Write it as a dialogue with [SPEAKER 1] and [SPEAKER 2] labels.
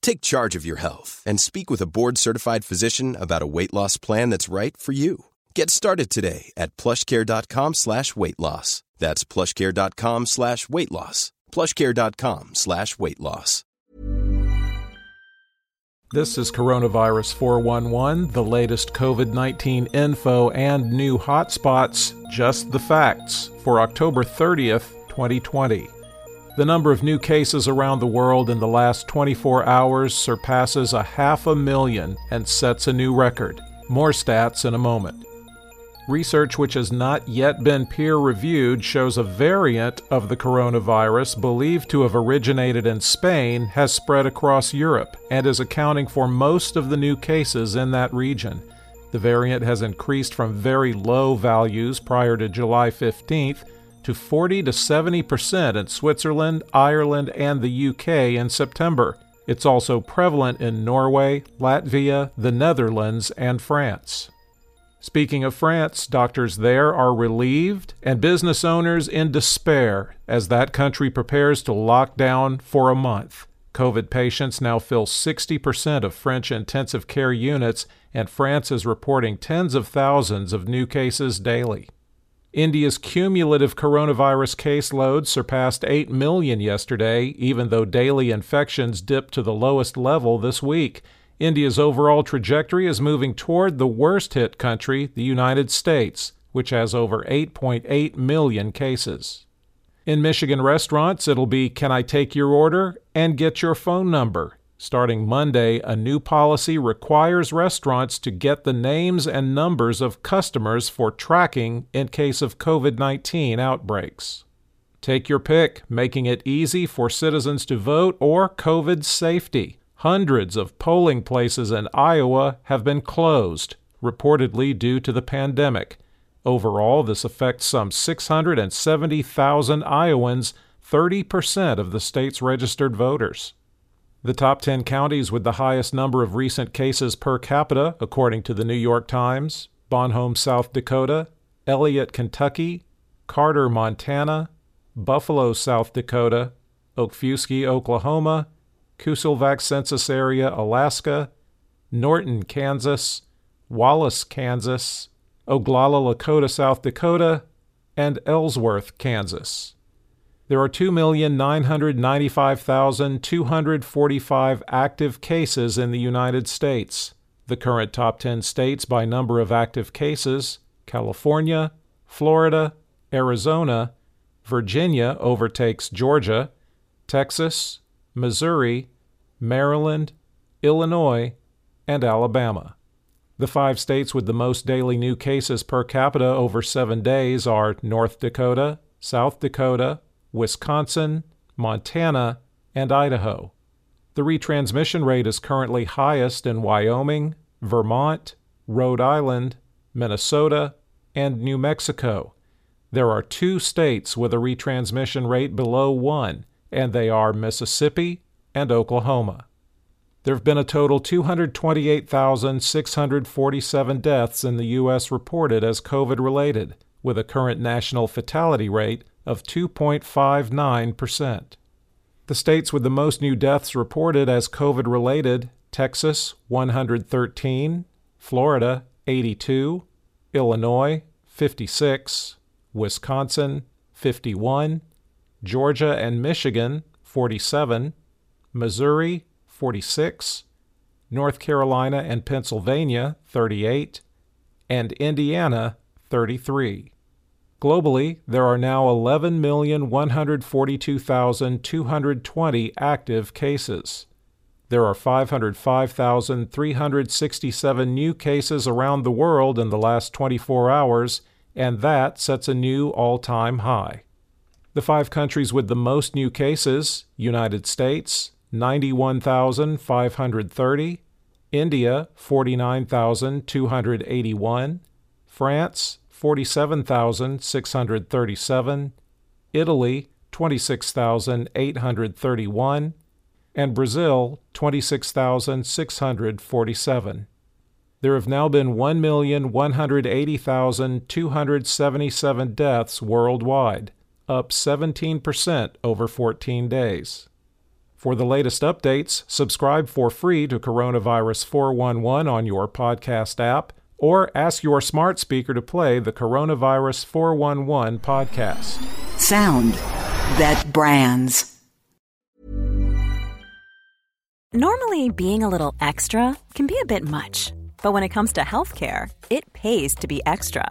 [SPEAKER 1] Take charge of your health and speak with a board-certified physician about a weight loss plan that's right for you. Get started today at plushcare.com slash weight loss. That's plushcare.com slash weight loss. plushcare.com slash weight loss.
[SPEAKER 2] This is Coronavirus 411, the latest COVID 19 info and new hotspots, just the facts, for October 30th, 2020. The number of new cases around the world in the last 24 hours surpasses a half a million and sets a new record. More stats in a moment. Research which has not yet been peer reviewed shows a variant of the coronavirus believed to have originated in Spain has spread across Europe and is accounting for most of the new cases in that region. The variant has increased from very low values prior to July 15th to 40 to 70 percent in Switzerland, Ireland, and the UK in September. It's also prevalent in Norway, Latvia, the Netherlands, and France. Speaking of France, doctors there are relieved and business owners in despair as that country prepares to lock down for a month. COVID patients now fill 60% of French intensive care units, and France is reporting tens of thousands of new cases daily. India's cumulative coronavirus caseload surpassed 8 million yesterday, even though daily infections dipped to the lowest level this week. India's overall trajectory is moving toward the worst hit country, the United States, which has over 8.8 million cases. In Michigan restaurants, it'll be Can I take your order and get your phone number? Starting Monday, a new policy requires restaurants to get the names and numbers of customers for tracking in case of COVID 19 outbreaks. Take your pick, making it easy for citizens to vote or COVID safety. Hundreds of polling places in Iowa have been closed, reportedly due to the pandemic. Overall, this affects some 670,000 Iowans, 30% of the state's registered voters. The top 10 counties with the highest number of recent cases per capita, according to the New York Times Bon Homme, South Dakota, Elliott, Kentucky, Carter, Montana, Buffalo, South Dakota, Okfuskee, Oklahoma, Kusilvak Census Area, Alaska, Norton, Kansas, Wallace, Kansas, Oglala, Lakota, South Dakota, and Ellsworth, Kansas. There are 2,995,245 active cases in the United States. The current top 10 states by number of active cases California, Florida, Arizona, Virginia overtakes Georgia, Texas, Missouri, Maryland, Illinois, and Alabama. The five states with the most daily new cases per capita over seven days are North Dakota, South Dakota, Wisconsin, Montana, and Idaho. The retransmission rate is currently highest in Wyoming, Vermont, Rhode Island, Minnesota, and New Mexico. There are two states with a retransmission rate below 1, and they are Mississippi and Oklahoma. There have been a total 228,647 deaths in the U.S. reported as COVID related, with a current national fatality rate of 2.59%. The states with the most new deaths reported as COVID related Texas 113, Florida 82, Illinois 56, Wisconsin 51, Georgia and Michigan 47, Missouri 46, North Carolina and Pennsylvania 38, and Indiana 33. Globally, there are now 11,142,220 active cases. There are 505,367 new cases around the world in the last 24 hours, and that sets a new all time high. The five countries with the most new cases United States, 91,530, India, 49,281, France, 47,637, Italy, 26,831, and Brazil, 26,647. There have now been 1,180,277 deaths worldwide, up 17% over 14 days. For the latest updates, subscribe for free to Coronavirus 411 on your podcast app or ask your smart speaker to play the Coronavirus 411 podcast.
[SPEAKER 3] Sound that brands.
[SPEAKER 4] Normally, being a little extra can be a bit much, but when it comes to healthcare, it pays to be extra